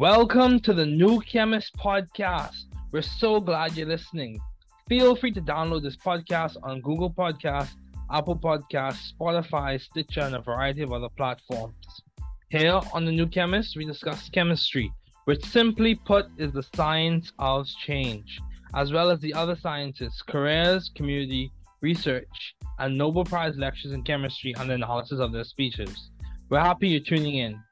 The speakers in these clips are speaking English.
Welcome to the New Chemist podcast. We're so glad you're listening. Feel free to download this podcast on Google Podcasts, Apple Podcasts, Spotify, Stitcher, and a variety of other platforms. Here on the New Chemist, we discuss chemistry, which simply put is the science of change, as well as the other sciences, careers, community, research, and Nobel Prize lectures in chemistry and the analysis of their speeches. We're happy you're tuning in.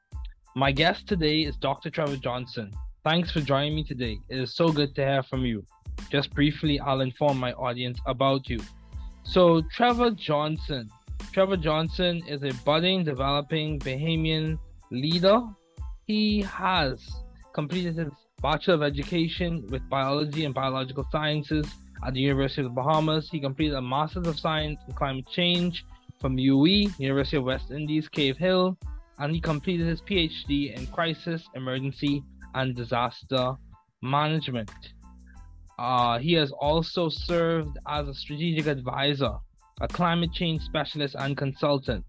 My guest today is Dr. Trevor Johnson. Thanks for joining me today. It is so good to hear from you. Just briefly, I'll inform my audience about you. So, Trevor Johnson. Trevor Johnson is a budding, developing Bahamian leader. He has completed his Bachelor of Education with Biology and Biological Sciences at the University of the Bahamas. He completed a Master's of Science in Climate Change from UWI, University of West Indies, Cave Hill, and he completed his PhD in crisis, emergency, and disaster management. Uh, he has also served as a strategic advisor, a climate change specialist, and consultant.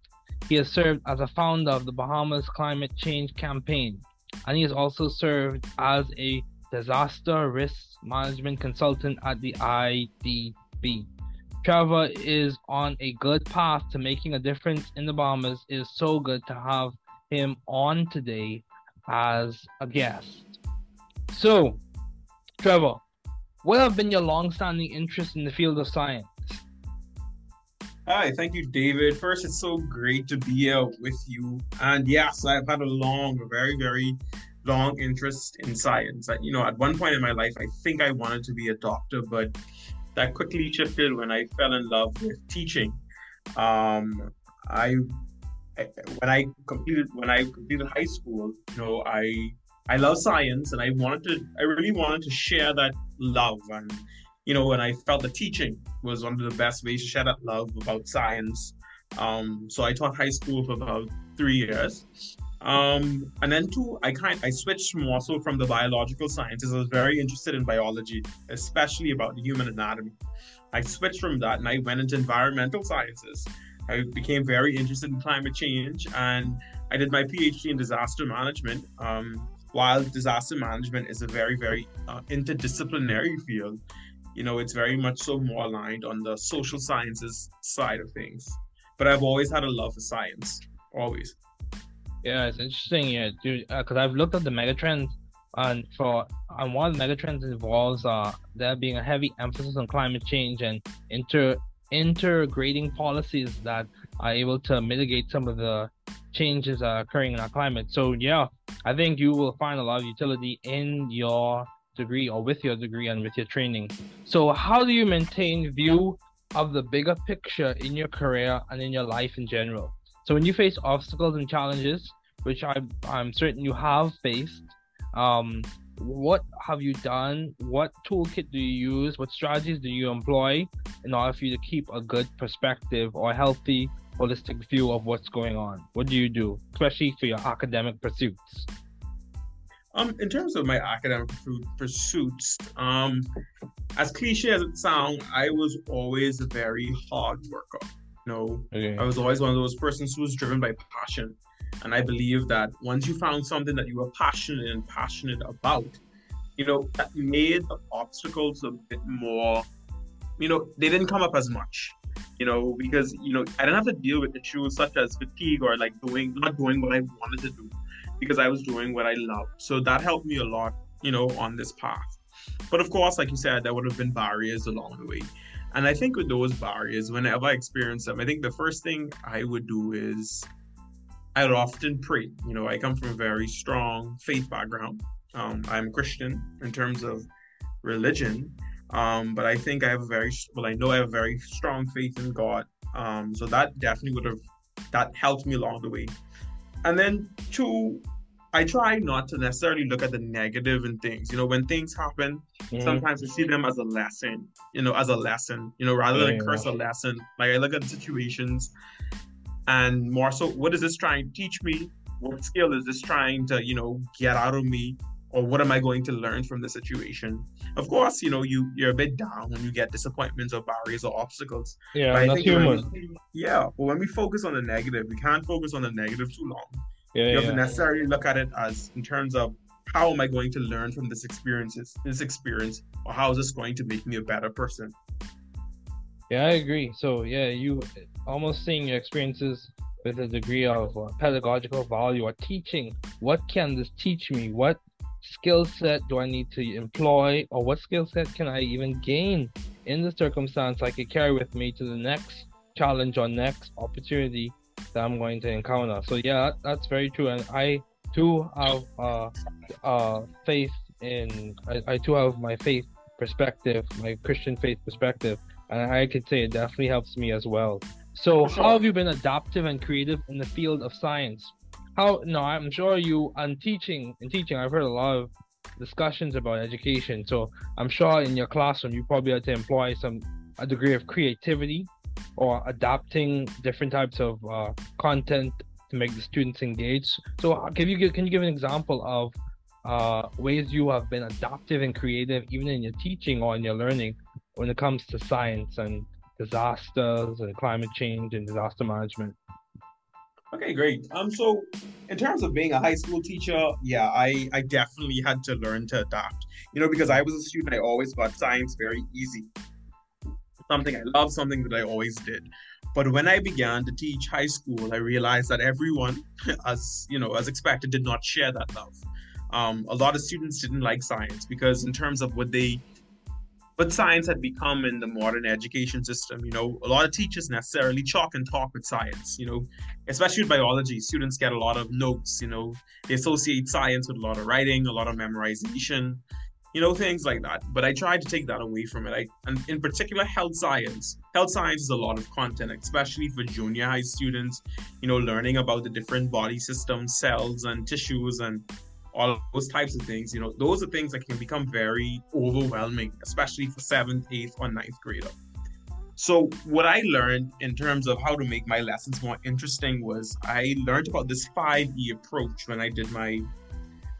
He has served as a founder of the Bahamas Climate Change Campaign, and he has also served as a disaster risk management consultant at the IDB. Trevor is on a good path to making a difference in the Bahamas. It is so good to have him on today as a guest. So, Trevor, what have been your long-standing interests in the field of science? Hi, thank you, David. First, it's so great to be here with you. And yes, I've had a long, very, very long interest in science. you know, at one point in my life, I think I wanted to be a doctor, but that quickly shifted when I fell in love with teaching. Um, I when I completed when I completed high school, you know, I I love science and I wanted to I really wanted to share that love and you know, and I felt that teaching was one of the best ways to share that love about science. Um, so I taught high school for about three years. Um, and then two, I kind I switched more so from the biological sciences. I was very interested in biology, especially about the human anatomy. I switched from that and I went into environmental sciences. I became very interested in climate change and I did my PhD in disaster management. Um, while disaster management is a very, very uh, interdisciplinary field, you know, it's very much so more aligned on the social sciences side of things. But I've always had a love for science, always. Yeah, it's interesting, yeah, dude. Because uh, I've looked at the megatrends, and for and one of the megatrends involves uh there being a heavy emphasis on climate change and inter integrating policies that are able to mitigate some of the changes uh, occurring in our climate. So yeah, I think you will find a lot of utility in your degree or with your degree and with your training. So how do you maintain view of the bigger picture in your career and in your life in general? So when you face obstacles and challenges, which I, I'm certain you have faced, um, what have you done? What toolkit do you use? What strategies do you employ in order for you to keep a good perspective or a healthy, holistic view of what's going on? What do you do, especially for your academic pursuits? Um, in terms of my academic pursuits, um, as cliche as it sounds, I was always a very hard worker. You know, okay. I was always one of those persons who was driven by passion. And I believe that once you found something that you were passionate and passionate about, you know, that made the obstacles a bit more, you know, they didn't come up as much, you know, because, you know, I didn't have to deal with issues such as fatigue or like doing, not doing what I wanted to do because I was doing what I loved. So that helped me a lot, you know, on this path. But of course, like you said, there would have been barriers along the way. And I think with those barriers, whenever I experience them, I think the first thing I would do is I would often pray. You know, I come from a very strong faith background. Um, I'm Christian in terms of religion, um, but I think I have a very well. I know I have a very strong faith in God. Um, so that definitely would have that helped me along the way. and then two, I try not to necessarily look at the negative in things. You know, when things happen, mm-hmm. sometimes we see them as a lesson. You know, as a lesson. You know, rather yeah, than yeah. curse a lesson. Like I look at situations, and more so, what is this trying to teach me? What skill is this trying to, you know, get out of me? Or what am I going to learn from the situation? Of course, you know, you you're a bit down when you get disappointments or barriers or obstacles. Yeah, that's human. We, yeah, but when we focus on the negative, we can't focus on the negative too long yeah, you have yeah. to necessarily look at it as in terms of how am I going to learn from this experiences, this experience, or how is this going to make me a better person? Yeah, I agree. So yeah, you almost seeing your experiences with a degree of uh, pedagogical value or teaching. What can this teach me? What skill set do I need to employ, or what skill set can I even gain in the circumstance I could carry with me to the next challenge or next opportunity that I'm going to encounter. So yeah, that's very true, and I too have uh, uh, faith in. I, I too have my faith perspective, my Christian faith perspective, and I could say it definitely helps me as well. So, how have you been adaptive and creative in the field of science? How? No, I'm sure you. And teaching, in teaching, I've heard a lot of discussions about education. So, I'm sure in your classroom, you probably had to employ some a degree of creativity or adapting different types of uh, content to make the students engage. So, can you give, can you give an example of uh, ways you have been adaptive and creative, even in your teaching or in your learning, when it comes to science and disasters and climate change and disaster management? Okay, great. Um, so in terms of being a high school teacher, yeah, I I definitely had to learn to adapt. You know, because I was a student, I always got science very easy something I love, something that I always did. But when I began to teach high school, I realized that everyone, as you know, as expected, did not share that love. Um, a lot of students didn't like science because, in terms of what they, what science had become in the modern education system, you know, a lot of teachers necessarily chalk and talk with science. You know, especially with biology, students get a lot of notes. You know, they associate science with a lot of writing, a lot of memorization you know things like that but i tried to take that away from it I, and in particular health science health science is a lot of content especially for junior high students you know learning about the different body systems cells and tissues and all those types of things you know those are things that can become very overwhelming especially for seventh eighth or ninth grader so what i learned in terms of how to make my lessons more interesting was i learned about this 5e approach when i did my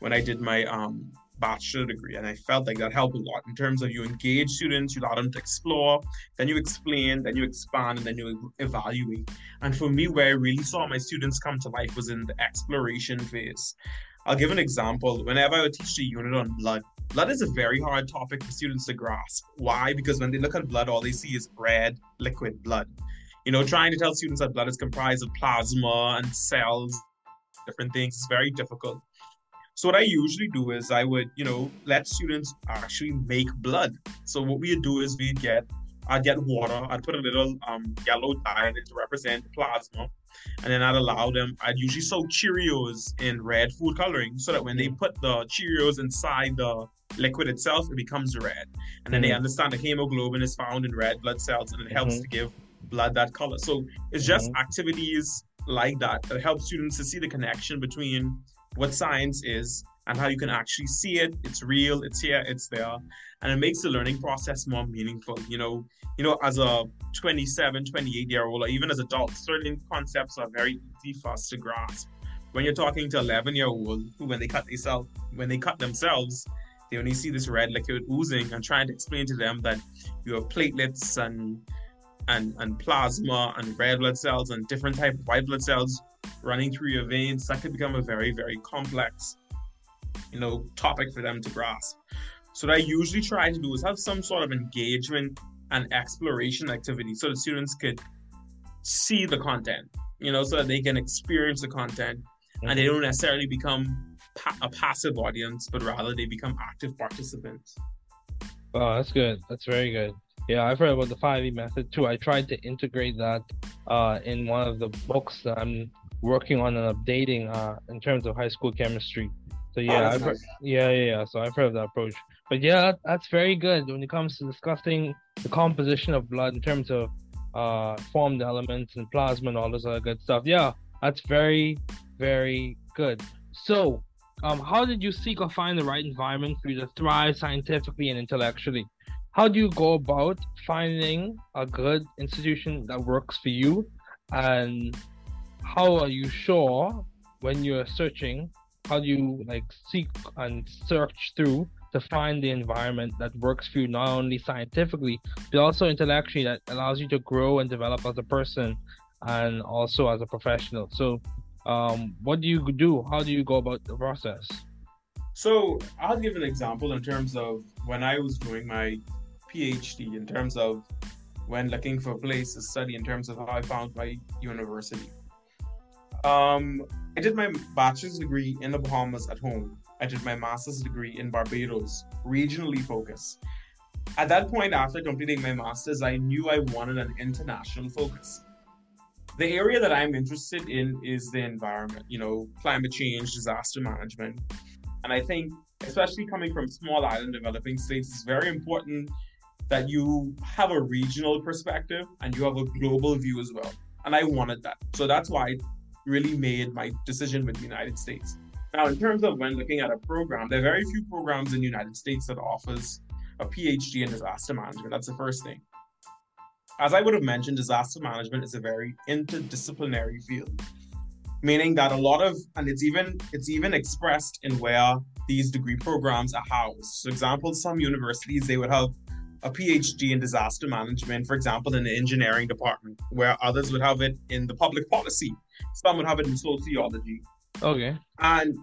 when i did my um bachelor degree. And I felt like that helped a lot in terms of you engage students, you allow them to explore, then you explain, then you expand, and then you evaluate. And for me, where I really saw my students come to life was in the exploration phase. I'll give an example. Whenever I would teach a unit on blood, blood is a very hard topic for students to grasp. Why? Because when they look at blood, all they see is red, liquid blood. You know, trying to tell students that blood is comprised of plasma and cells, different things, is very difficult. So what I usually do is I would, you know, let students actually make blood. So what we do is we get, I'd get water, I'd put a little um, yellow dye in it to represent plasma, and then I'd allow them, I'd usually soak Cheerios in red food coloring so that when they put the Cheerios inside the liquid itself, it becomes red. And then mm-hmm. they understand the hemoglobin is found in red blood cells and it helps mm-hmm. to give blood that color. So it's just mm-hmm. activities like that that help students to see the connection between what science is and how you can actually see it. It's real, it's here, it's there. And it makes the learning process more meaningful. You know, you know, as a 27, 28 year old, or even as adults, certain concepts are very easy for us to grasp. When you're talking to 11 year old who, when they cut themselves, when they cut themselves, they only see this red liquid oozing and trying to explain to them that you have platelets and and and plasma and red blood cells and different type of white blood cells running through your veins, that could become a very, very complex, you know, topic for them to grasp. So what I usually try to do is have some sort of engagement and exploration activity so the students could see the content, you know, so that they can experience the content mm-hmm. and they don't necessarily become pa- a passive audience, but rather they become active participants. Oh, that's good. That's very good. Yeah, I've heard about the 5E method too. I tried to integrate that uh, in one of the books that I'm working on and updating uh, in terms of high school chemistry. So yeah, oh, I've nice. yeah, yeah, yeah. So I've heard of that approach. But yeah, that's very good when it comes to discussing the composition of blood in terms of uh, formed elements and plasma and all this other good stuff. Yeah, that's very, Very good. So, um, how did you seek or find the right environment for you to thrive scientifically and intellectually? How do you go about finding a good institution that works for you? And how are you sure when you're searching? How do you like seek and search through to find the environment that works for you, not only scientifically, but also intellectually, that allows you to grow and develop as a person and also as a professional? So, um, what do you do? How do you go about the process? So I'll give an example in terms of when I was doing my PhD, in terms of when looking for a place to study, in terms of how I found my university. Um, I did my bachelor's degree in the Bahamas at home. I did my master's degree in Barbados, regionally focused. At that point, after completing my master's, I knew I wanted an international focus the area that I'm interested in is the environment, you know, climate change, disaster management. And I think, especially coming from small island developing states, it's very important that you have a regional perspective and you have a global view as well. And I wanted that. So that's why really made my decision with the United States. Now, in terms of when looking at a program, there are very few programs in the United States that offers a PhD in disaster management. That's the first thing as I would have mentioned, disaster management is a very interdisciplinary field, meaning that a lot of, and it's even it's even expressed in where these degree programs are housed. For example, some universities they would have a PhD in disaster management, for example, in the engineering department, where others would have it in the public policy. Some would have it in sociology. Okay. And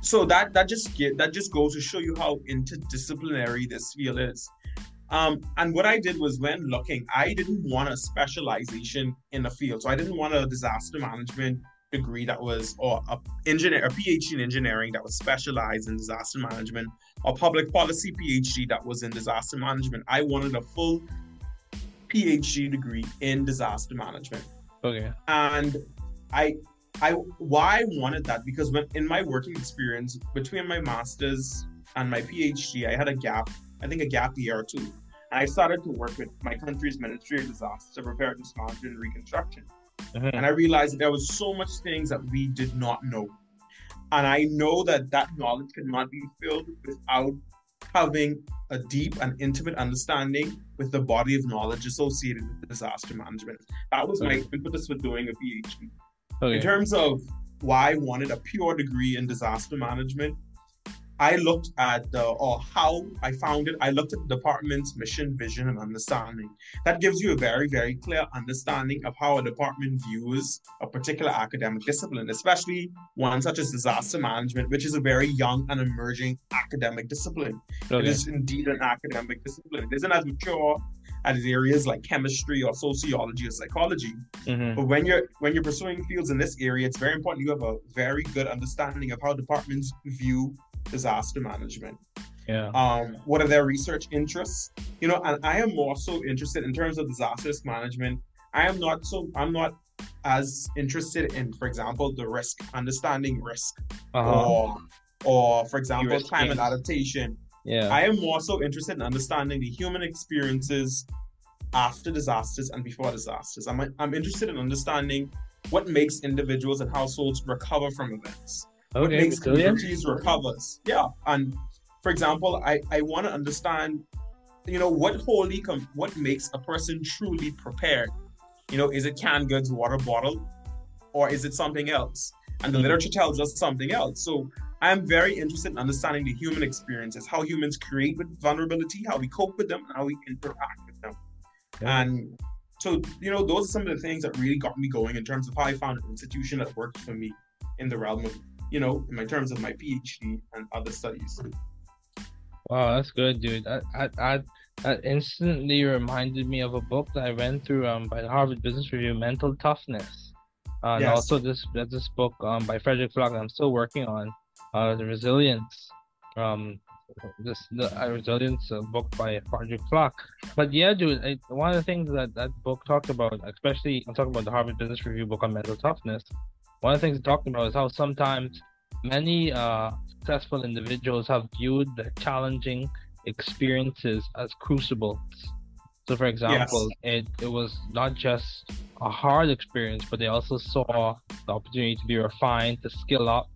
so that that just get that just goes to show you how interdisciplinary this field is. Um, and what I did was when looking, I didn't want a specialization in the field. So I didn't want a disaster management degree that was or a engineer a PhD in engineering that was specialized in disaster management or public policy PhD that was in disaster management. I wanted a full PhD degree in disaster management. Okay. And I I why I wanted that because when in my working experience between my masters and my PhD, I had a gap I think a gap year or two. And I started to work with my country's Ministry of Disaster Preparedness Management and Reconstruction. Mm-hmm. And I realized that there was so much things that we did not know. And I know that that knowledge cannot be filled without having a deep and intimate understanding with the body of knowledge associated with disaster management. That was okay. my impetus for doing a PhD. Okay. In terms of why I wanted a pure degree in disaster management, I looked at the or how I found it. I looked at the department's mission, vision, and understanding. That gives you a very, very clear understanding of how a department views a particular academic discipline, especially one such as disaster management, which is a very young and emerging academic discipline. Okay. It is indeed an academic discipline. It isn't as mature as areas like chemistry or sociology or psychology. Mm-hmm. But when you're when you're pursuing fields in this area, it's very important you have a very good understanding of how departments view disaster management. Yeah. Um, what are their research interests? You know, and I am more so interested in terms of disaster risk management. I am not so I'm not as interested in, for example, the risk, understanding risk, uh-huh. or or for example, climate adaptation. Yeah. I am more so interested in understanding the human experiences after disasters and before disasters. I'm I'm interested in understanding what makes individuals and households recover from events. Okay, what makes communities recovers. Yeah, and for example, I I want to understand, you know, what wholly com- what makes a person truly prepared. You know, is it canned goods, water bottle, or is it something else? And the mm-hmm. literature tells us something else. So I am very interested in understanding the human experiences, how humans create with vulnerability, how we cope with them, and how we interact with them. Yeah. And so, you know, those are some of the things that really got me going in terms of how I found an institution that worked for me in the realm of you know, in my terms of my PhD and other studies. Wow, that's good, dude. I, I, I, that instantly reminded me of a book that I went through um, by the Harvard Business Review, Mental Toughness. Uh, yes. And also this this book um, by Frederic Flach I'm still working on, uh, The Resilience. Um, this the uh, Resilience uh, book by Frederic Flach. But yeah, dude, I, one of the things that that book talked about, especially I'm talking about the Harvard Business Review book on mental toughness, one of the things it talked about is how sometimes many uh, successful individuals have viewed the challenging experiences as crucibles So, for example, yes. it, it was not just a hard experience, but they also saw the opportunity to be refined, to skill up.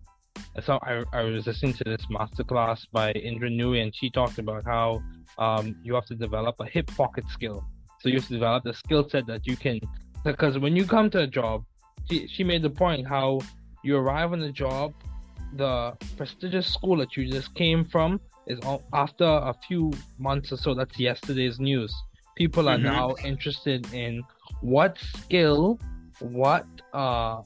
So I, I was listening to this masterclass by Indra Nooyi, and she talked about how um, you have to develop a hip pocket skill. So you have to develop the skill set that you can, because when you come to a job, she, she made the point how you arrive on the job, the prestigious school that you just came from is after a few months or so, that's yesterday's news. People are mm-hmm. now interested in what skill, what uh,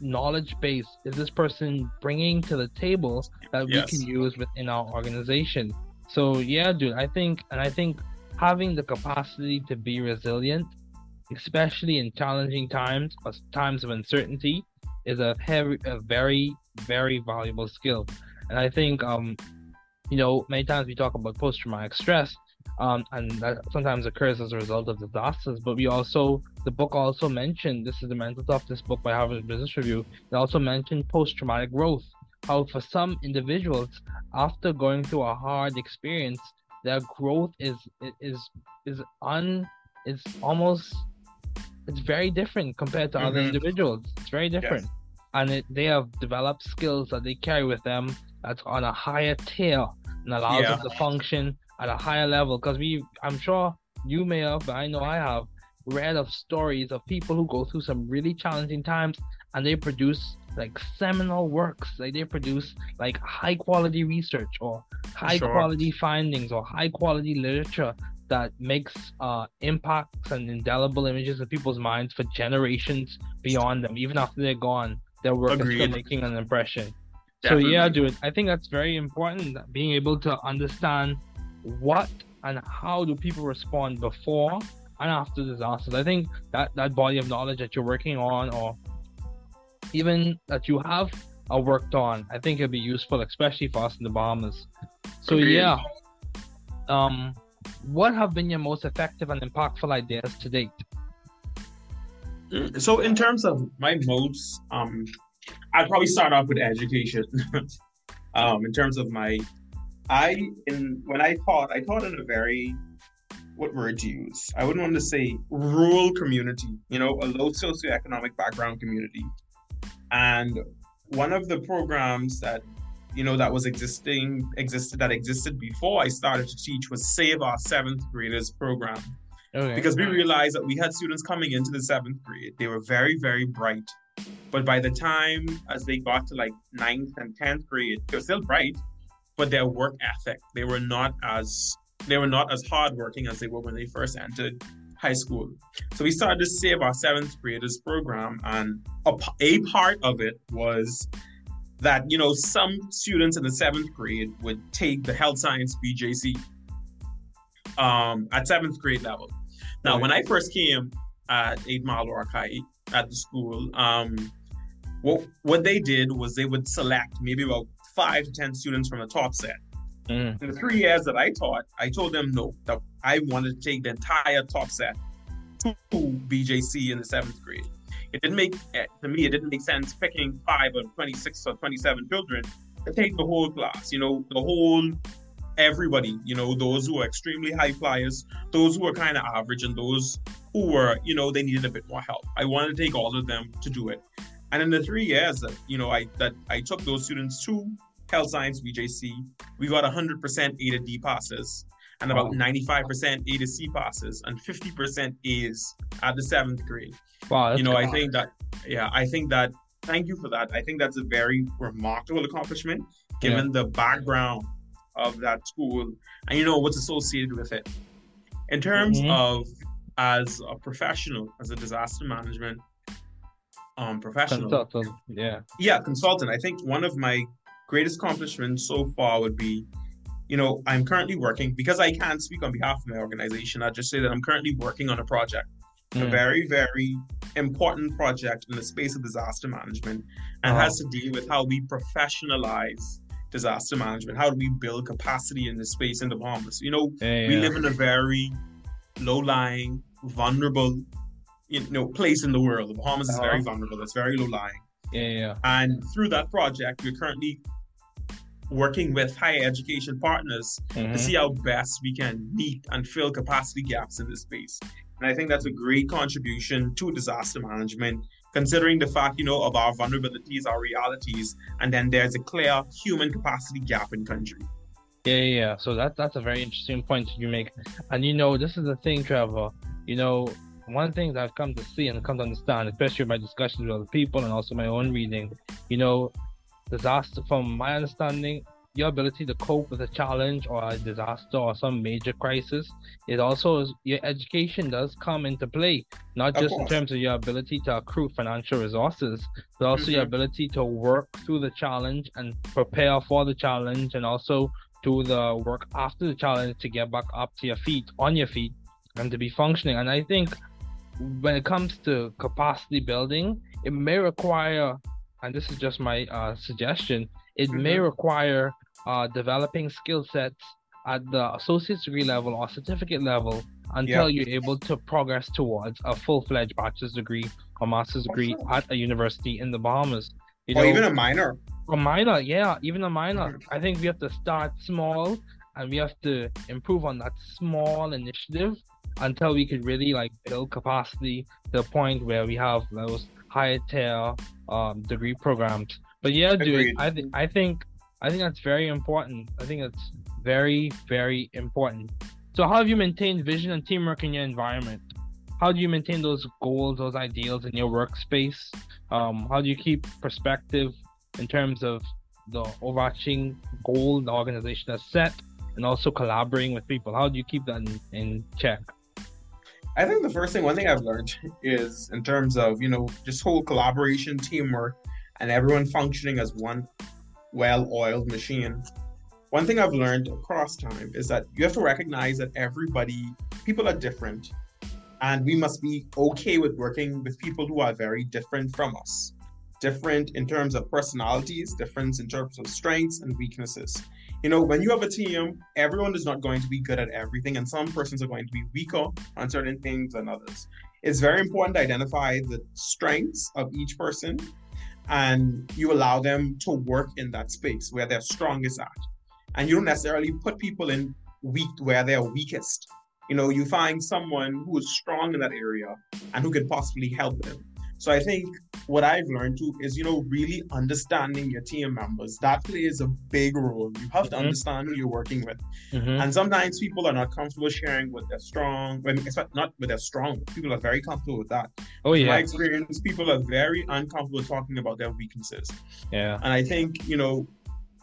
knowledge base is this person bringing to the table that yes. we can use within our organization. So yeah, dude, I think, and I think having the capacity to be resilient, especially in challenging times or times of uncertainty, is a heavy, a very, very valuable skill. And I think, um, you know, many times we talk about post-traumatic stress, um, and that sometimes occurs as a result of disasters. But we also, the book also mentioned, this is the mental toughness book by Harvard Business Review. It also mentioned post-traumatic growth. How for some individuals, after going through a hard experience, their growth is is is un is almost it's very different compared to mm-hmm. other individuals. It's very different, yes. and it, they have developed skills that they carry with them that's on a higher tier and allows yeah. them to function at a higher level because we i'm sure you may have but i know i have read of stories of people who go through some really challenging times and they produce like seminal works like they produce like high quality research or high sure. quality findings or high quality literature that makes uh, impacts and indelible images in people's minds for generations beyond them even after they're gone their work Agreed. is still making an impression Definitely. so yeah dude i think that's very important being able to understand what and how do people respond before and after disasters. I think that that body of knowledge that you're working on, or even that you have uh, worked on, I think it'd be useful, especially for us in the Bahamas. So Agreed. yeah, um, what have been your most effective and impactful ideas to date? So in terms of my most, um, I'd probably start off with education. um, in terms of my I in when I taught, I taught in a very what word to use? I wouldn't want to say rural community, you know, a low socioeconomic background community. And one of the programs that you know that was existing existed that existed before I started to teach was Save Our Seventh Graders program. Okay. Because we realized that we had students coming into the seventh grade. They were very, very bright. But by the time as they got to like ninth and tenth grade, they were still bright, but their work ethic. They were not as they were not as hardworking as they were when they first entered high school. So we started to save our seventh graders program, and a, a part of it was that you know some students in the seventh grade would take the health science BJC um, at seventh grade level. Now, when I first came at Eight Mile Rock High at the school, um, what what they did was they would select maybe about five to 10 students from the top set. Mm. In the three years that I taught, I told them no, that I wanted to take the entire top set to BJC in the seventh grade. It didn't make, eh, to me, it didn't make sense picking five or 26 or 27 children to take the whole class, you know, the whole, everybody, you know, those who are extremely high flyers, those who are kind of average, and those who were, you know, they needed a bit more help. I wanted to take all of them to do it. And in the three years that you know I that I took those students to health science BJC, we got 100% A to D passes and about 95% A to C passes and 50% A's at the seventh grade. Wow, you know, I think that yeah, I think that thank you for that. I think that's a very remarkable accomplishment given yeah. the background of that school and you know what's associated with it. In terms mm-hmm. of as a professional, as a disaster management um, professional. Consultant, yeah. Yeah, consultant. I think one of my greatest accomplishments so far would be, you know, I'm currently working because I can't speak on behalf of my organization. I just say that I'm currently working on a project, mm. a very, very important project in the space of disaster management, and has to deal with how we professionalize disaster management. How do we build capacity in this space in the Bahamas? You know, yeah, we live in a very low-lying, vulnerable you know place in the world. The Bahamas is very uh-huh. vulnerable. It's very low lying. Yeah, yeah. And through that project, we're currently working with higher education partners Mhm. to see how best we can meet and fill capacity gaps in this space. And I think that's a great contribution to disaster management, considering the fact, you know, of our vulnerabilities, our realities, and then there's a clear human capacity gap in country. Yeah, yeah. So that that's a very interesting point you make. And you know, this is the thing, Trevor. You know, one thing that I've come to see and come to understand, especially in my discussions with other people and also my own reading, you know, disaster from my understanding, your ability to cope with a challenge or a disaster or some major crisis, it also is, your education does come into play, not just in terms of your ability to accrue financial resources, but also your Mhm. ability to work through the challenge and prepare for the challenge and also do the work after the challenge to get back up to your feet, on your feet, and to be functioning. And I think when it comes to capacity building, it may require, and this is just my uh, suggestion, it may Mhm. require uh, developing skill sets at the associate's degree level or certificate level until you're able to progress towards a full-fledged bachelor's degree or master's degree at a university in the Bahamas. You or know, even a minor. a minor, yeah, even a minor. Mhm. I think we have to start small and we have to improve on that small initiative until we could really like build capacity to the point where we have those higher tier um, degree programs. But yeah, dude, Agreed. I think I think I think that's very important. I think it's very very important. So how have you maintained vision and teamwork in your environment? How do you maintain those goals, those ideals in your workspace? Um, how do you keep perspective in terms of the overarching goal the organization has set and also collaborating with people? How do you keep that in, in check? I think the first thing, one thing I've learned is in terms of, you know, just whole collaboration, teamwork, and everyone functioning as one well oiled machine. One thing I've learned across time is that you have to recognize that everybody, people are different, and we must be okay with working with people who are very different from us. Different in terms of personalities, difference in terms of strengths and weaknesses. You know, when you have a team, everyone is not going to be good at everything, and some persons are going to be weaker on certain things than others. It's very important to identify the strengths of each person and you allow them to work in that space where they're strongest at. And you don't necessarily put people in weak where they're weakest. You know, you find someone who is strong in that area and who could possibly help them. So I think what I've learned too is, you know, really understanding your team members. That plays a big role. You have to Mhm. understand who you're working with. Mhm. And sometimes people are not comfortable sharing with their strong, when not with their strong. People are very comfortable with that. Oh In my yeah, experience, people are very uncomfortable talking about their weaknesses. yeah. And I think, you know,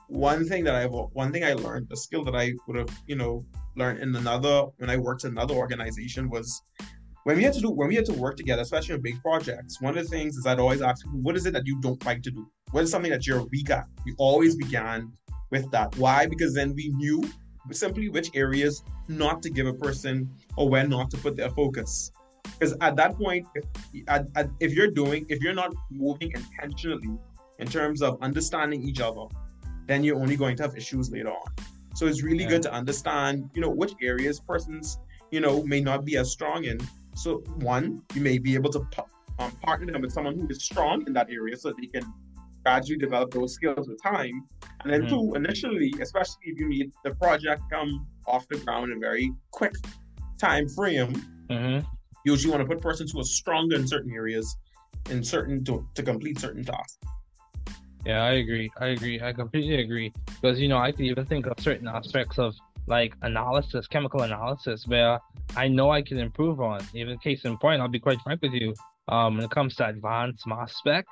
one thing that I've one thing I learned, a skill that I would have, you know, learned in another when I worked in another organization was when we had to do when we had to work together, especially on big projects, one of the things is I'd always ask people, what is it that you don't like to do? What is something that you're weak at? We always began with that. Why? Because then we knew simply which areas not to give a person or where not to put their focus. Because at that point, if, at, at, if you're doing, if you're not moving intentionally in terms of understanding each other, then you're only going to have issues later on. So it's really Yeah. good to understand, you know, which areas persons, you know, may not be as strong in. So one, you may be able to um, partner them with someone who is strong in that area, so they can gradually develop those skills with time. And then Mhm. two, initially, especially if you need the project come off the ground in a very quick time frame, hmm you usually want to put persons who are stronger in certain areas in certain to, to complete certain tasks. Yeah, I agree. I agree. I completely agree. Because, you know, I can even think of certain aspects of like analysis, chemical analysis, where I know I can improve on. Even case in point, I'll be quite frank with you. Um, when it comes to advanced mass spec,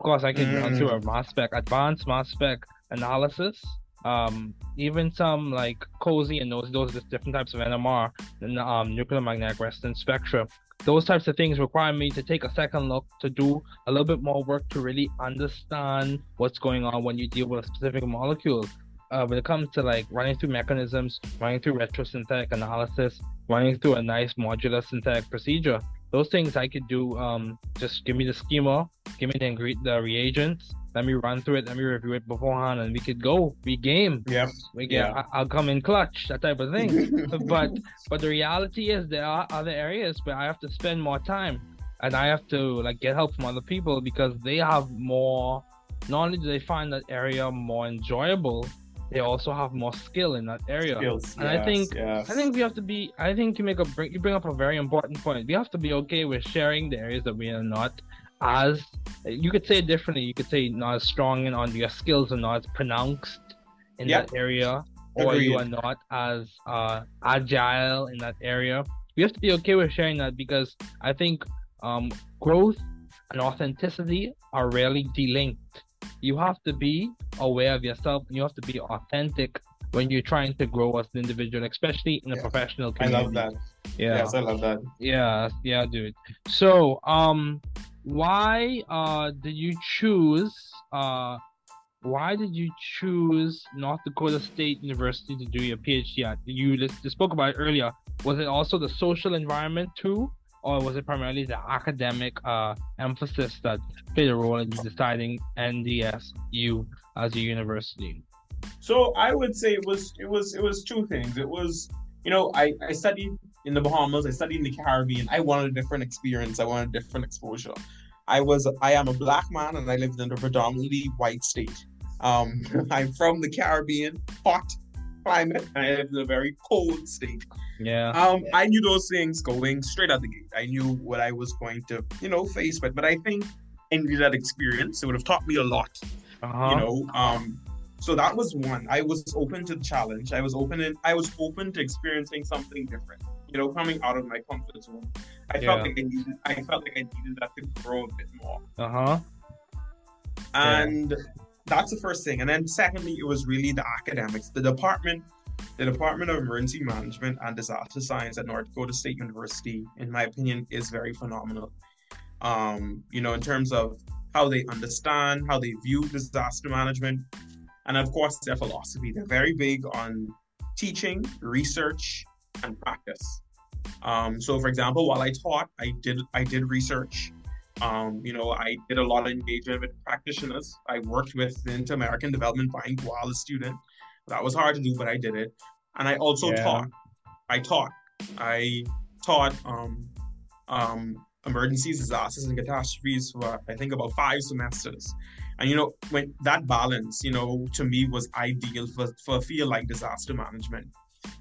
of course, I can run through a mass spec, advanced mass spec analysis. Um, even some like COSY and those those different types of NMR, and um, nuclear magnetic resonance spectra. Those types of things require me to take a second look to do a little bit more work to really understand what's going on when you deal with a specific molecule. Uh, when it comes to like running through mechanisms, running through retrosynthetic analysis, running through a nice modular synthetic procedure, those things I could do. Um, just give me the schema, give me the ingre- the reagents, let me run through it, let me review it beforehand, and we could go. We game. Yep. We get. Yeah. I- I'll come in clutch, that type of thing. but but the reality is there are other areas where I have to spend more time and I have to like get help from other people because they have more not only do they find that area more enjoyable, they also have more skill in that area. Skills, and I think yes. I think we have to be. I think you make a bring you bring up a very important point. We have to be okay with sharing the areas that we are not as. You could say it differently. You could say not as strong in on your skills are not as pronounced in Yep. that area, or you are not as uh, agile in that area. We have to be okay with sharing that because I think um, growth and authenticity are rarely delinked. You have to be aware of yourself and you have to be authentic when you're trying to grow as an individual, especially in a Yeah. professional I love that. Yeah. Yes, I love that. Yeah, yeah, dude. So, um, why uh did you choose uh why did you choose North Dakota State University to do your PhD at? You you spoke about it earlier. Was it also the social environment too, or was it primarily the academic uh emphasis that played a role in deciding NDSU as a university? So I would say it was it was it was two things. It was you know I I studied in the Bahamas. I studied in the Caribbean. I wanted a different experience. I wanted a different exposure. I was I am a black man and I lived in a predominantly white state. Um, I'm from the Caribbean, hot climate. and I lived in a very cold state. Yeah. Um, I knew those things going straight out the gate. I knew what I was going to, you know, face with. But I think I needed that experience. It would have taught me a lot Uh-huh. you know um so that was one i was open to the challenge i was open in, i was open to experiencing something different you know coming out of my comfort zone i Yeah. felt like i needed i felt like i needed that to grow a bit more Uh-huh. and that's the first thing. And then secondly it was really the academics. The department the department of emergency management and disaster science at north dakota state university in my opinion is very phenomenal. Um you know in terms of how they understand how they view disaster management and of course their philosophy. They're very big on teaching research and practice. Um so for example while i taught i did i did research. Um, you know, I did a lot of engagement with practitioners. I worked with the Inter-American Development Bank while a student. That was hard to do, but I did it. And I also Yeah. taught. I taught. I taught um, um, emergencies, disasters, and catastrophes for I think about five semesters. And you know, when that balance, you know, to me was ideal for, for a field like disaster management.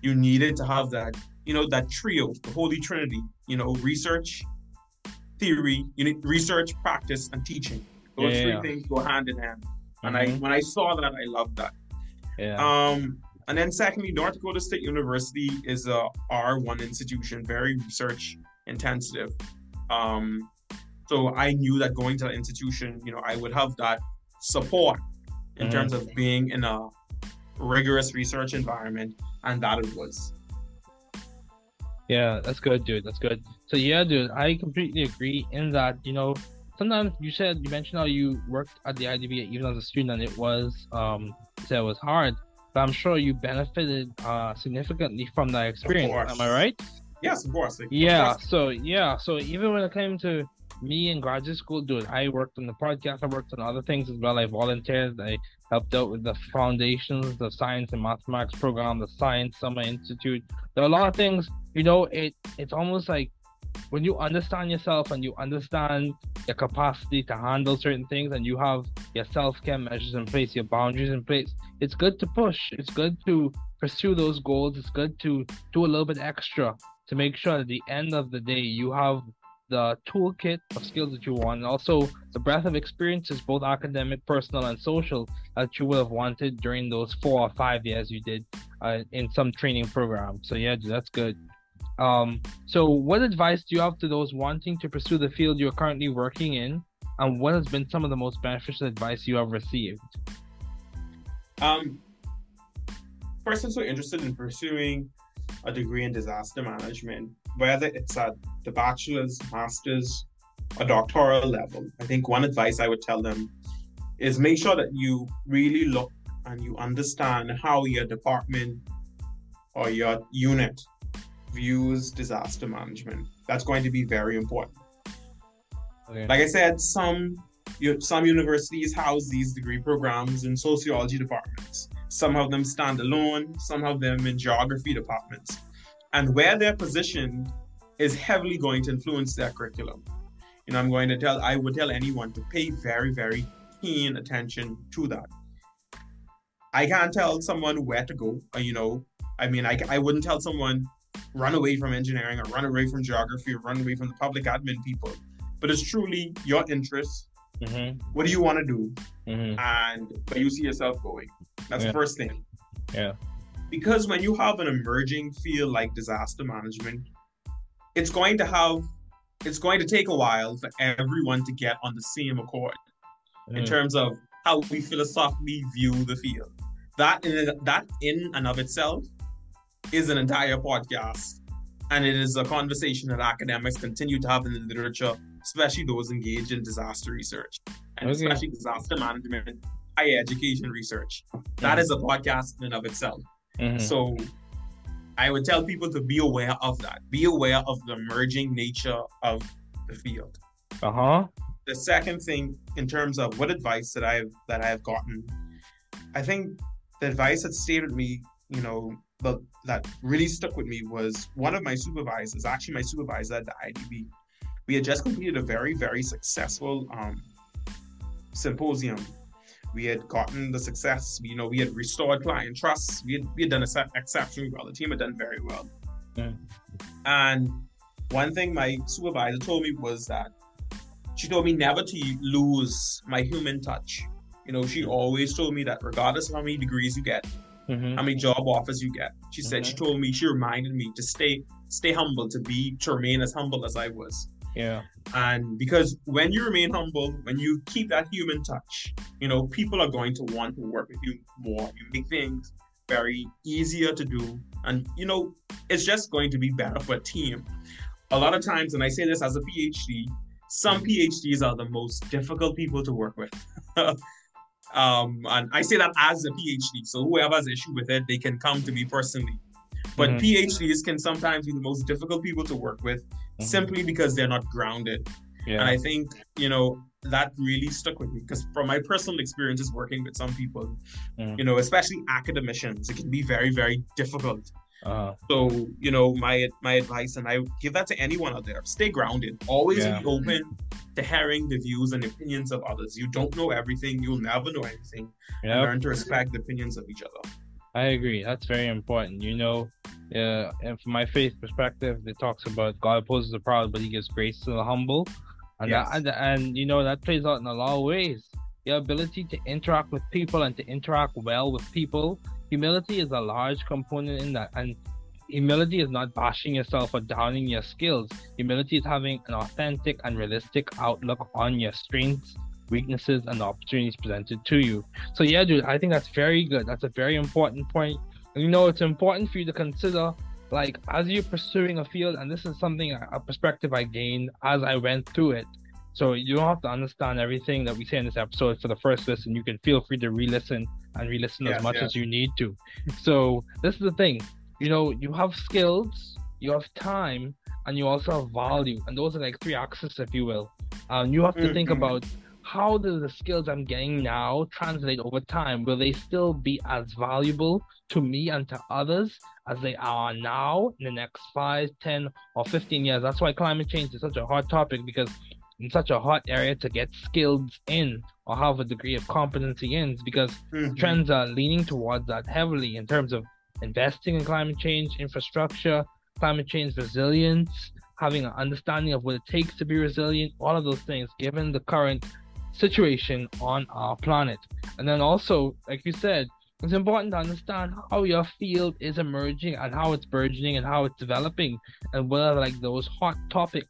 You needed to have that, you know, that trio, the holy trinity, you know, research, theory, you need research, practice, and teaching. Those Yeah, three yeah. things go hand in hand. And I Mhm. when I saw that, I loved that. yeah. Um, and then secondly, North Dakota State University is a R1 institution, very research intensive. Um, so I knew that going to that institution, you know, I would have that support in Mhm. terms of being in a rigorous research environment, and that it was. Yeah, that's good, dude. That's good. So yeah, dude, I completely agree in that, you know, sometimes you said you mentioned how you worked at the IDB even as a student and it was um said it was hard, but I'm sure you benefited uh significantly from that experience. Am I right? Yes, of course. Of Yeah. course. So yeah. So even when it came to me in graduate school, dude, I worked on the podcast. I worked on other things as well. I volunteered. I helped out with the foundations, the science and mathematics program, the Science Summer Institute. There are a lot of things. You know, it it's almost like when you understand yourself and you understand your capacity to handle certain things and you have your self-care measures in place your boundaries in place it's good to push. It's good to pursue those goals. It's good to do a little bit extra to make sure at the end of the day you have the toolkit of skills that you want and also the breadth of experiences both academic personal and social that you would have wanted during those four or five years you did uh, in some training program. So yeah that's good um, so what advice do you have to those wanting to pursue the field you're currently working in? And what has been some of the most beneficial advice you have received? Um, persons who are interested in pursuing a degree in disaster management, whether it's at the bachelor's, master's, or doctoral level, I think one advice I would tell them is make sure that you really look and you understand how your department or your unit views disaster management. That's going to be very important. okay Like I said, some you, some universities house these degree programs in sociology departments. Some of them stand alone, some of them in geography departments. And where they're positioned is heavily going to influence their curriculum. You know, I'm going to tell, I would tell anyone to pay very, very keen attention to that. I can't tell someone where to go. Or, you know, I mean, I, I wouldn't tell someone run away from engineering or run away from geography or run away from the public admin people. But it's truly your interest. Mm-hmm. What do you want to do? Mm-hmm. And where you see yourself going. That's Yeah. the first thing. Yeah. Because when you have an emerging field like disaster management, it's going to have it's going to take a while for everyone to get on the same accord in Mm. terms of how we philosophically view the field. That in that in and of itself is an entire podcast, and it is a conversation that academics continue to have in the literature, especially those engaged in disaster research and Okay. especially disaster management, higher education research. That Mhm. is a podcast in and of itself. Mhm. So I would tell people to be aware of that. Be aware of the emerging nature of the field uh-huh. the second thing in terms of what advice that I've that I've gotten, I think the advice that stayed with me, you know, but that really stuck with me was one of my supervisors, actually my supervisor at the IDB. We had just completed a very, very successful um, symposium. We had gotten the success, you know, we had restored client trust. We had, we had done ex- exceptionally well. The team had done very well. Mm. And one thing my supervisor told me was that she told me never to lose my human touch. You know, she always told me that regardless of how many degrees you get, Mhm. how many job offers you get, she said she told me she reminded me to stay stay humble, to be to remain as humble as I was. Yeah. And because when you remain humble, when you keep that human touch, you know, people are going to want to work with you more. You make things very easier to do. And, you know, it's just going to be better for a team. A lot of times, and I say this as a PhD, some PhDs are the most difficult people to work with. um, and I say that as a PhD. So whoever has issue with it, they can come to me personally. But Mhm. PhDs can sometimes be the most difficult people to work with Mhm. simply because they're not grounded. Yeah. And I think, you know, that really stuck with me because from my personal experiences working with some people, Mhm. you know, especially academicians, it can be very, very difficult. Uh-huh. So, you know, my my advice, and I give that to anyone out there: stay grounded. Always Yeah. be open to hearing the views and opinions of others. You don't know everything. You'll never know anything. And Yep. Learn to respect the opinions of each other. I agree. That's very important. You know, uh, and from my faith perspective, it talks about God opposes the proud, but He gives grace to the humble, and Yes. that, and, and you know that plays out in a lot of ways. Your ability to interact with people and to interact well with people. Humility is a large component in that, and humility is not bashing yourself or downing your skills. Humility is having an authentic and realistic outlook on your strengths, weaknesses, and opportunities presented to you. So yeah, dude, I think that's very good. That's a very important point. And, you know, it's important for you to consider, like, as you're pursuing a field, and this is something a perspective I gained as I went through it. So you don't have to understand everything that we say in this episode for the first listen. You can feel free to re-listen and re-listen Yes, as much yes. as you need to. So this is the thing. You know, you have skills, you have time, and you also have value, and those are like three axes, if you will. And you have to think Mhm. about how do the skills I'm getting now translate over time? Will they still be as valuable to me and to others as they are now in the next five, ten, or 15 years? That's why climate change is such a hot topic because in such a hot area to get skills in or have a degree of competency in because Mhm. trends are leaning towards that heavily in terms of investing in climate change infrastructure, climate change resilience, having an understanding of what it takes to be resilient, all of those things, given the current situation on our planet. And then also, like you said, it's important to understand how your field is emerging and how it's burgeoning and how it's developing and what are like those hot topics,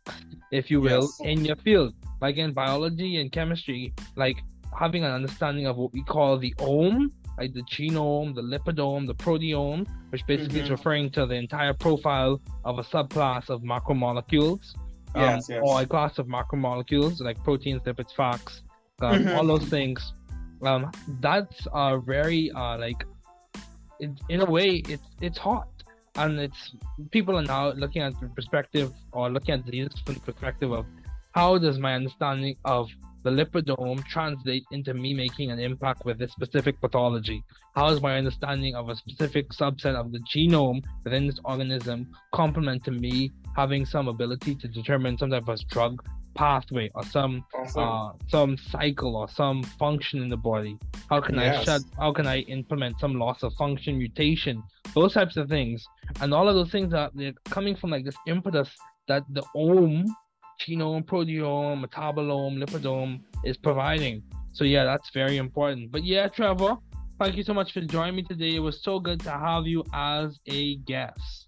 if you will, Yes. in your field. Like in biology and chemistry, like having an understanding of what we call the ome, like the genome, the lipidome, the proteome, which basically is Mhm. referring to the entire profile of a subclass of macromolecules. um, Yes, yes. Or a class of macromolecules like proteins, lipids, fats, um, Mhm. all those things. Um, that's uh, very uh, like, it, in a way, it's it's hot, and it's people are now looking at the perspective or looking at these from the perspective of how does my understanding of the lipidome translate into me making an impact with this specific pathology? How is my understanding of a specific subset of the genome within this organism complement to me having some ability to determine some type of drug pathway or some Awesome. uh some cycle or some function in the body. How can i shut how can i implement some loss of function mutation those types of things. And all of those things are they're coming from like this impetus that the ome genome proteome metabolome lipidome is providing. So yeah that's very important. But yeah trevor thank you so much for joining me today. It was so good to have you as a guest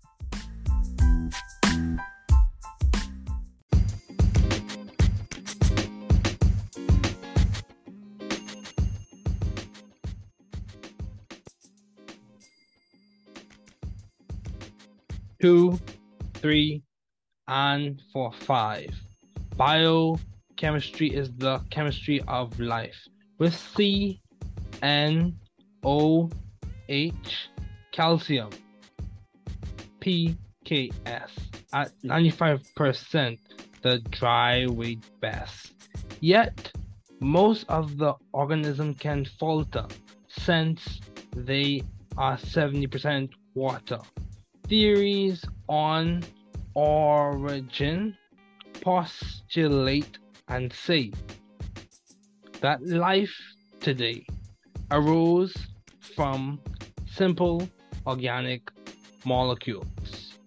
two, three, and for five. Biochemistry is the chemistry of life. With C, N, O, H, calcium, P, K, S at 95% the dry weight best. Yet, most of the organism can falter since they are 70% water theories on origin postulate and say that life today arose from simple organic molecules.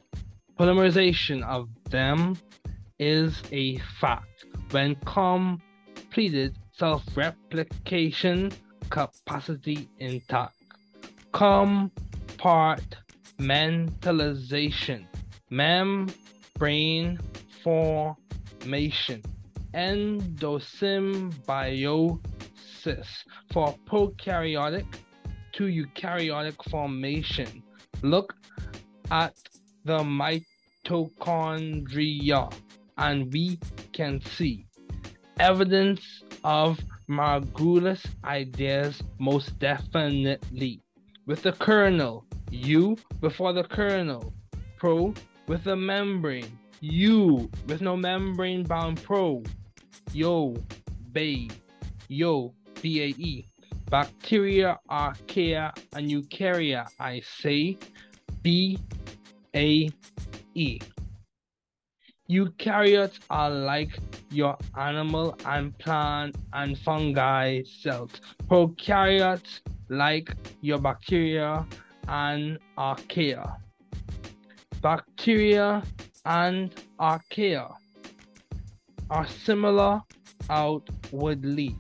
Polymerization of them is a fact when completed self replication capacity intact. Compartmentalization, membrane formation, endosymbiosis for prokaryotic to eukaryotic formation. Look at the mitochondria and we can see evidence of Margulis ideas most definitely. With the kernel, U before the kernel, pro with the membrane, U with no membrane bound pro, yo, bay, yo, BAE. Bacteria, archaea, and eukarya, I say, B A E. Eukaryotes are like your animal and plant and fungi cells. Prokaryotes like your bacteria and archaea. Bacteria and archaea are similar outwardly,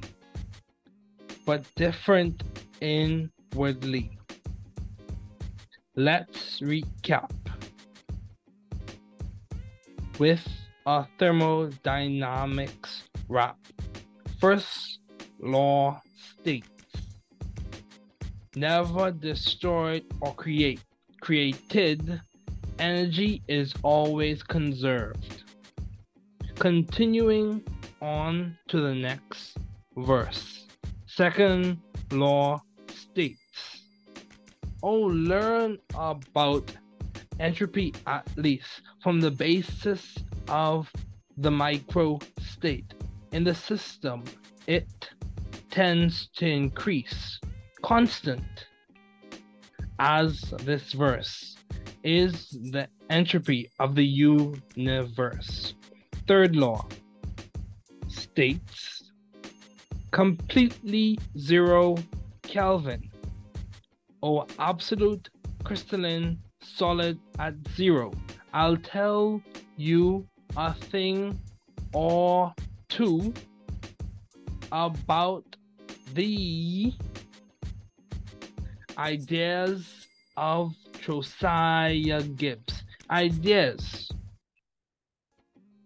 but different inwardly. Let's recap with a thermodynamics wrap. First law states never destroyed or create. Created energy is always conserved. Continuing on to the next verse. Second law states Oh, learn about entropy at least from the basis of the micro state. In the system, it tends to increase constant as this verse is the entropy of the universe. Third law states completely zero Kelvin or absolute crystalline solid at zero. I'll tell you a thing or two about the ideas of Josiah Gibbs. Ideas.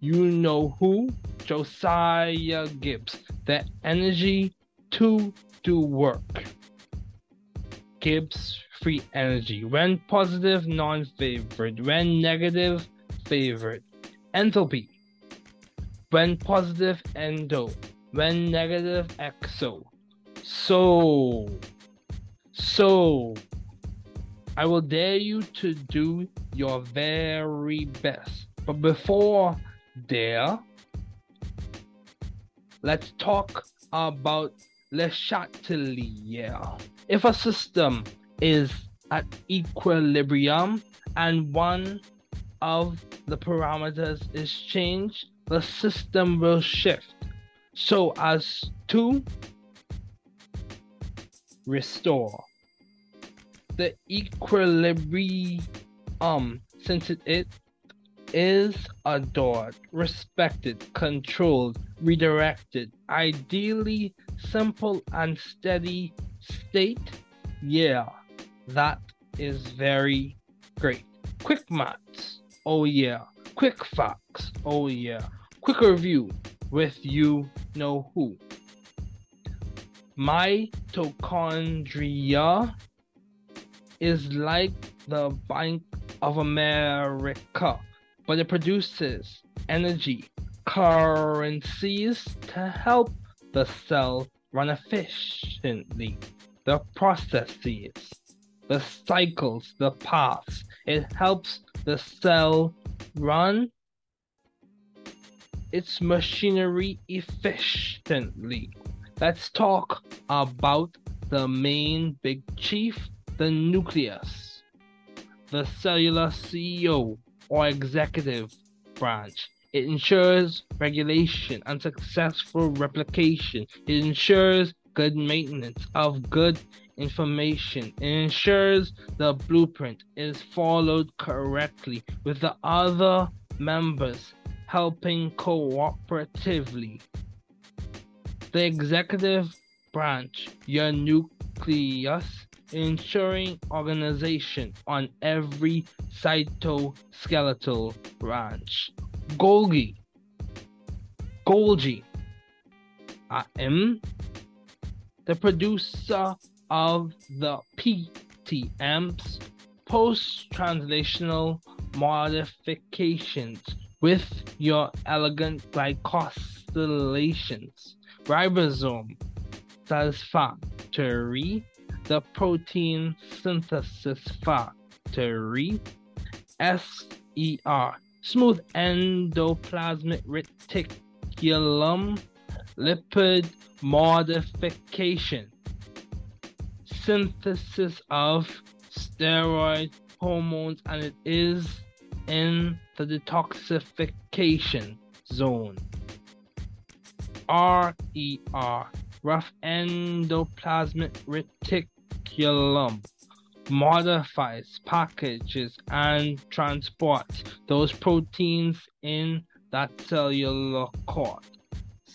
You know who? Josiah Gibbs. The energy to do work. Gibbs free energy. When positive, non favored. When negative, favored. Enthalpy. When positive, endo. When negative, exo. So, so, I will dare you to do your very best. But before dare, let's talk about Le Chatelier. If a system is at equilibrium and one of the parameters is changed, the system will shift so as to restore the equilibrium um, since it is adored, respected, controlled, redirected, ideally simple and steady state, yeah, that is very great. Quick maths, oh yeah. Quick facts, oh yeah. Quick review with you know who. My mitochondria is like the Bank of America but it produces energy, currencies to help the cell run efficiently. The processes, the cycles, the paths, it helps the cell run its machinery efficiently. Let's talk about the main big chief, the nucleus, the cellular CEO, or executive branch. It ensures regulation and successful replication. It ensures good maintenance of good information. It ensures the blueprint is followed correctly with the other members helping cooperatively. The executive branch, your nucleus, ensuring organization on every cytoskeletal branch. Golgi. Golgi. I am the producer of the PTM's post translational modifications with your elegant glycosylations. Ribosome satisfactory the protein synthesis factory, SER, smooth endoplasmic reticulum, lipid modification, synthesis of steroid hormones, and it is in the detoxification zone. RER, rough endoplasmic reticulum, modifies, packages, and transports those proteins in that cellular cord.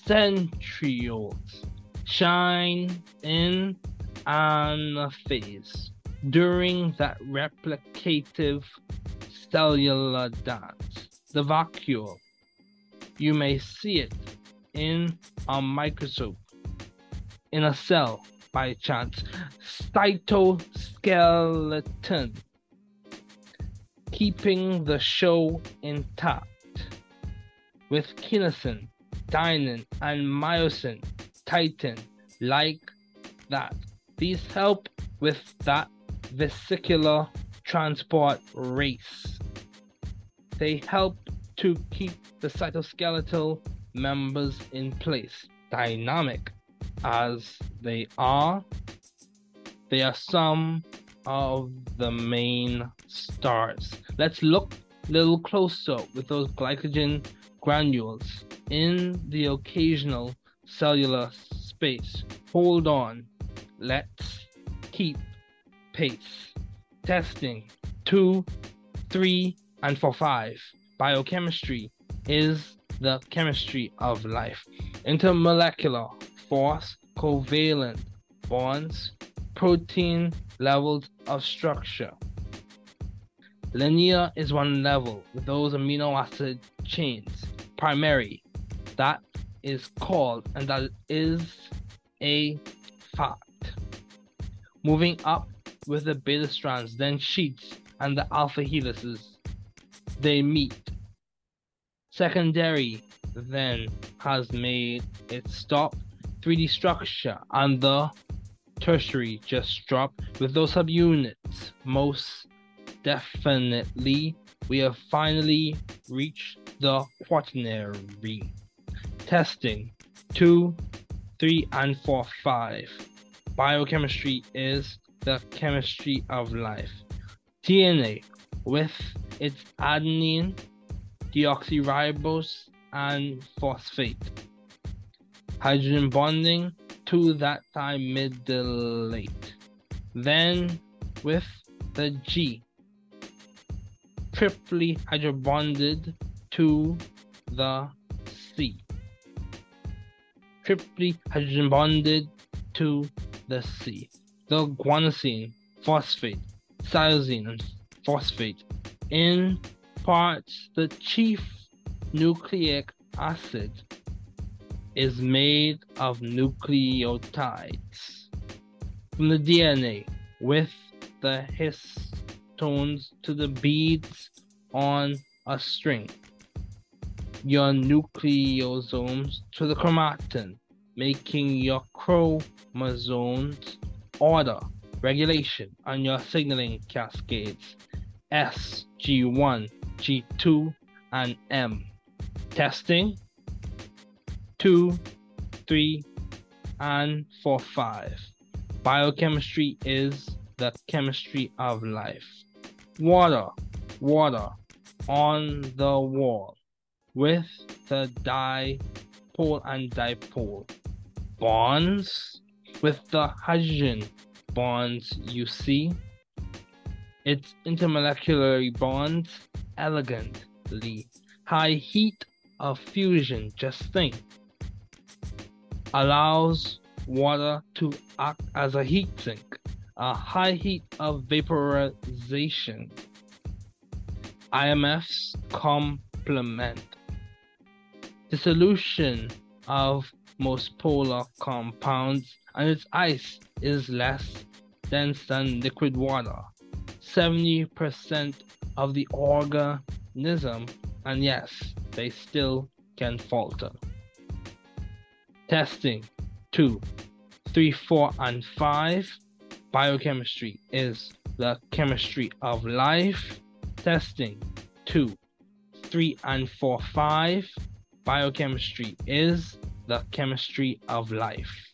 Centrioles shine in anaphase during that replicative cellular dance. The vacuole, you may see it in um, a microscope in a cell by chance. Cytoskeleton keeping the show intact with kinesin, dynein, and myosin, titin, like that. These help with that vesicular transport race. They help to keep the cytoskeletal members in place, dynamic as they are. They are some of the main stars. Let's look a little closer with those glycogen granules in the occasional cellular space. Hold on. Let's keep pace. Testing two, three, and for five. Biochemistry is the chemistry of life. Intermolecular force, covalent bonds, protein levels of structure. Linear is one level with those amino acid chains. Primary, that is called, and that is a fact. Moving up with the beta strands, then sheets and the alpha helices, they meet. Secondary then has made its stop 3D structure and the tertiary just drop with those subunits. Most definitely, we have finally reached the quaternary. Testing 2, 3, and 4, 5. Biochemistry is the chemistry of life. DNA with its adenine, deoxyribose, and phosphate. Hydrogen bonding to that thymidylate. Then with the G, triply hydrobonded to the C. Triply hydrogen bonded to the C. The guanosine, phosphate, cytosine, and phosphate imparts the chief nucleic acid is made of nucleotides from the DNA with the histones to the beads on a string. Your nucleosomes to the chromatin, making your chromosomes order, regulation, and your signaling cascades S, G1, G2, and M. Testing 2, 3, and 4, 5. Biochemistry is the chemistry of life. Water, water on the wall with the dipole and dipole. Bonds with the hydrogen bonds you see. Its intermolecular bonds elegantly. High heat of fusion, just think, allows water to act as a heat sink a high heat of vaporization. IMFs complement the solution of most polar compounds and its ice is less dense than liquid water. 70% of the organism, and yes, they still can falter. Testing 2, 3, 4, and 5 Biochemistry is the chemistry of life. Testing 2, 3, and 4, 5. Biochemistry is the chemistry of life.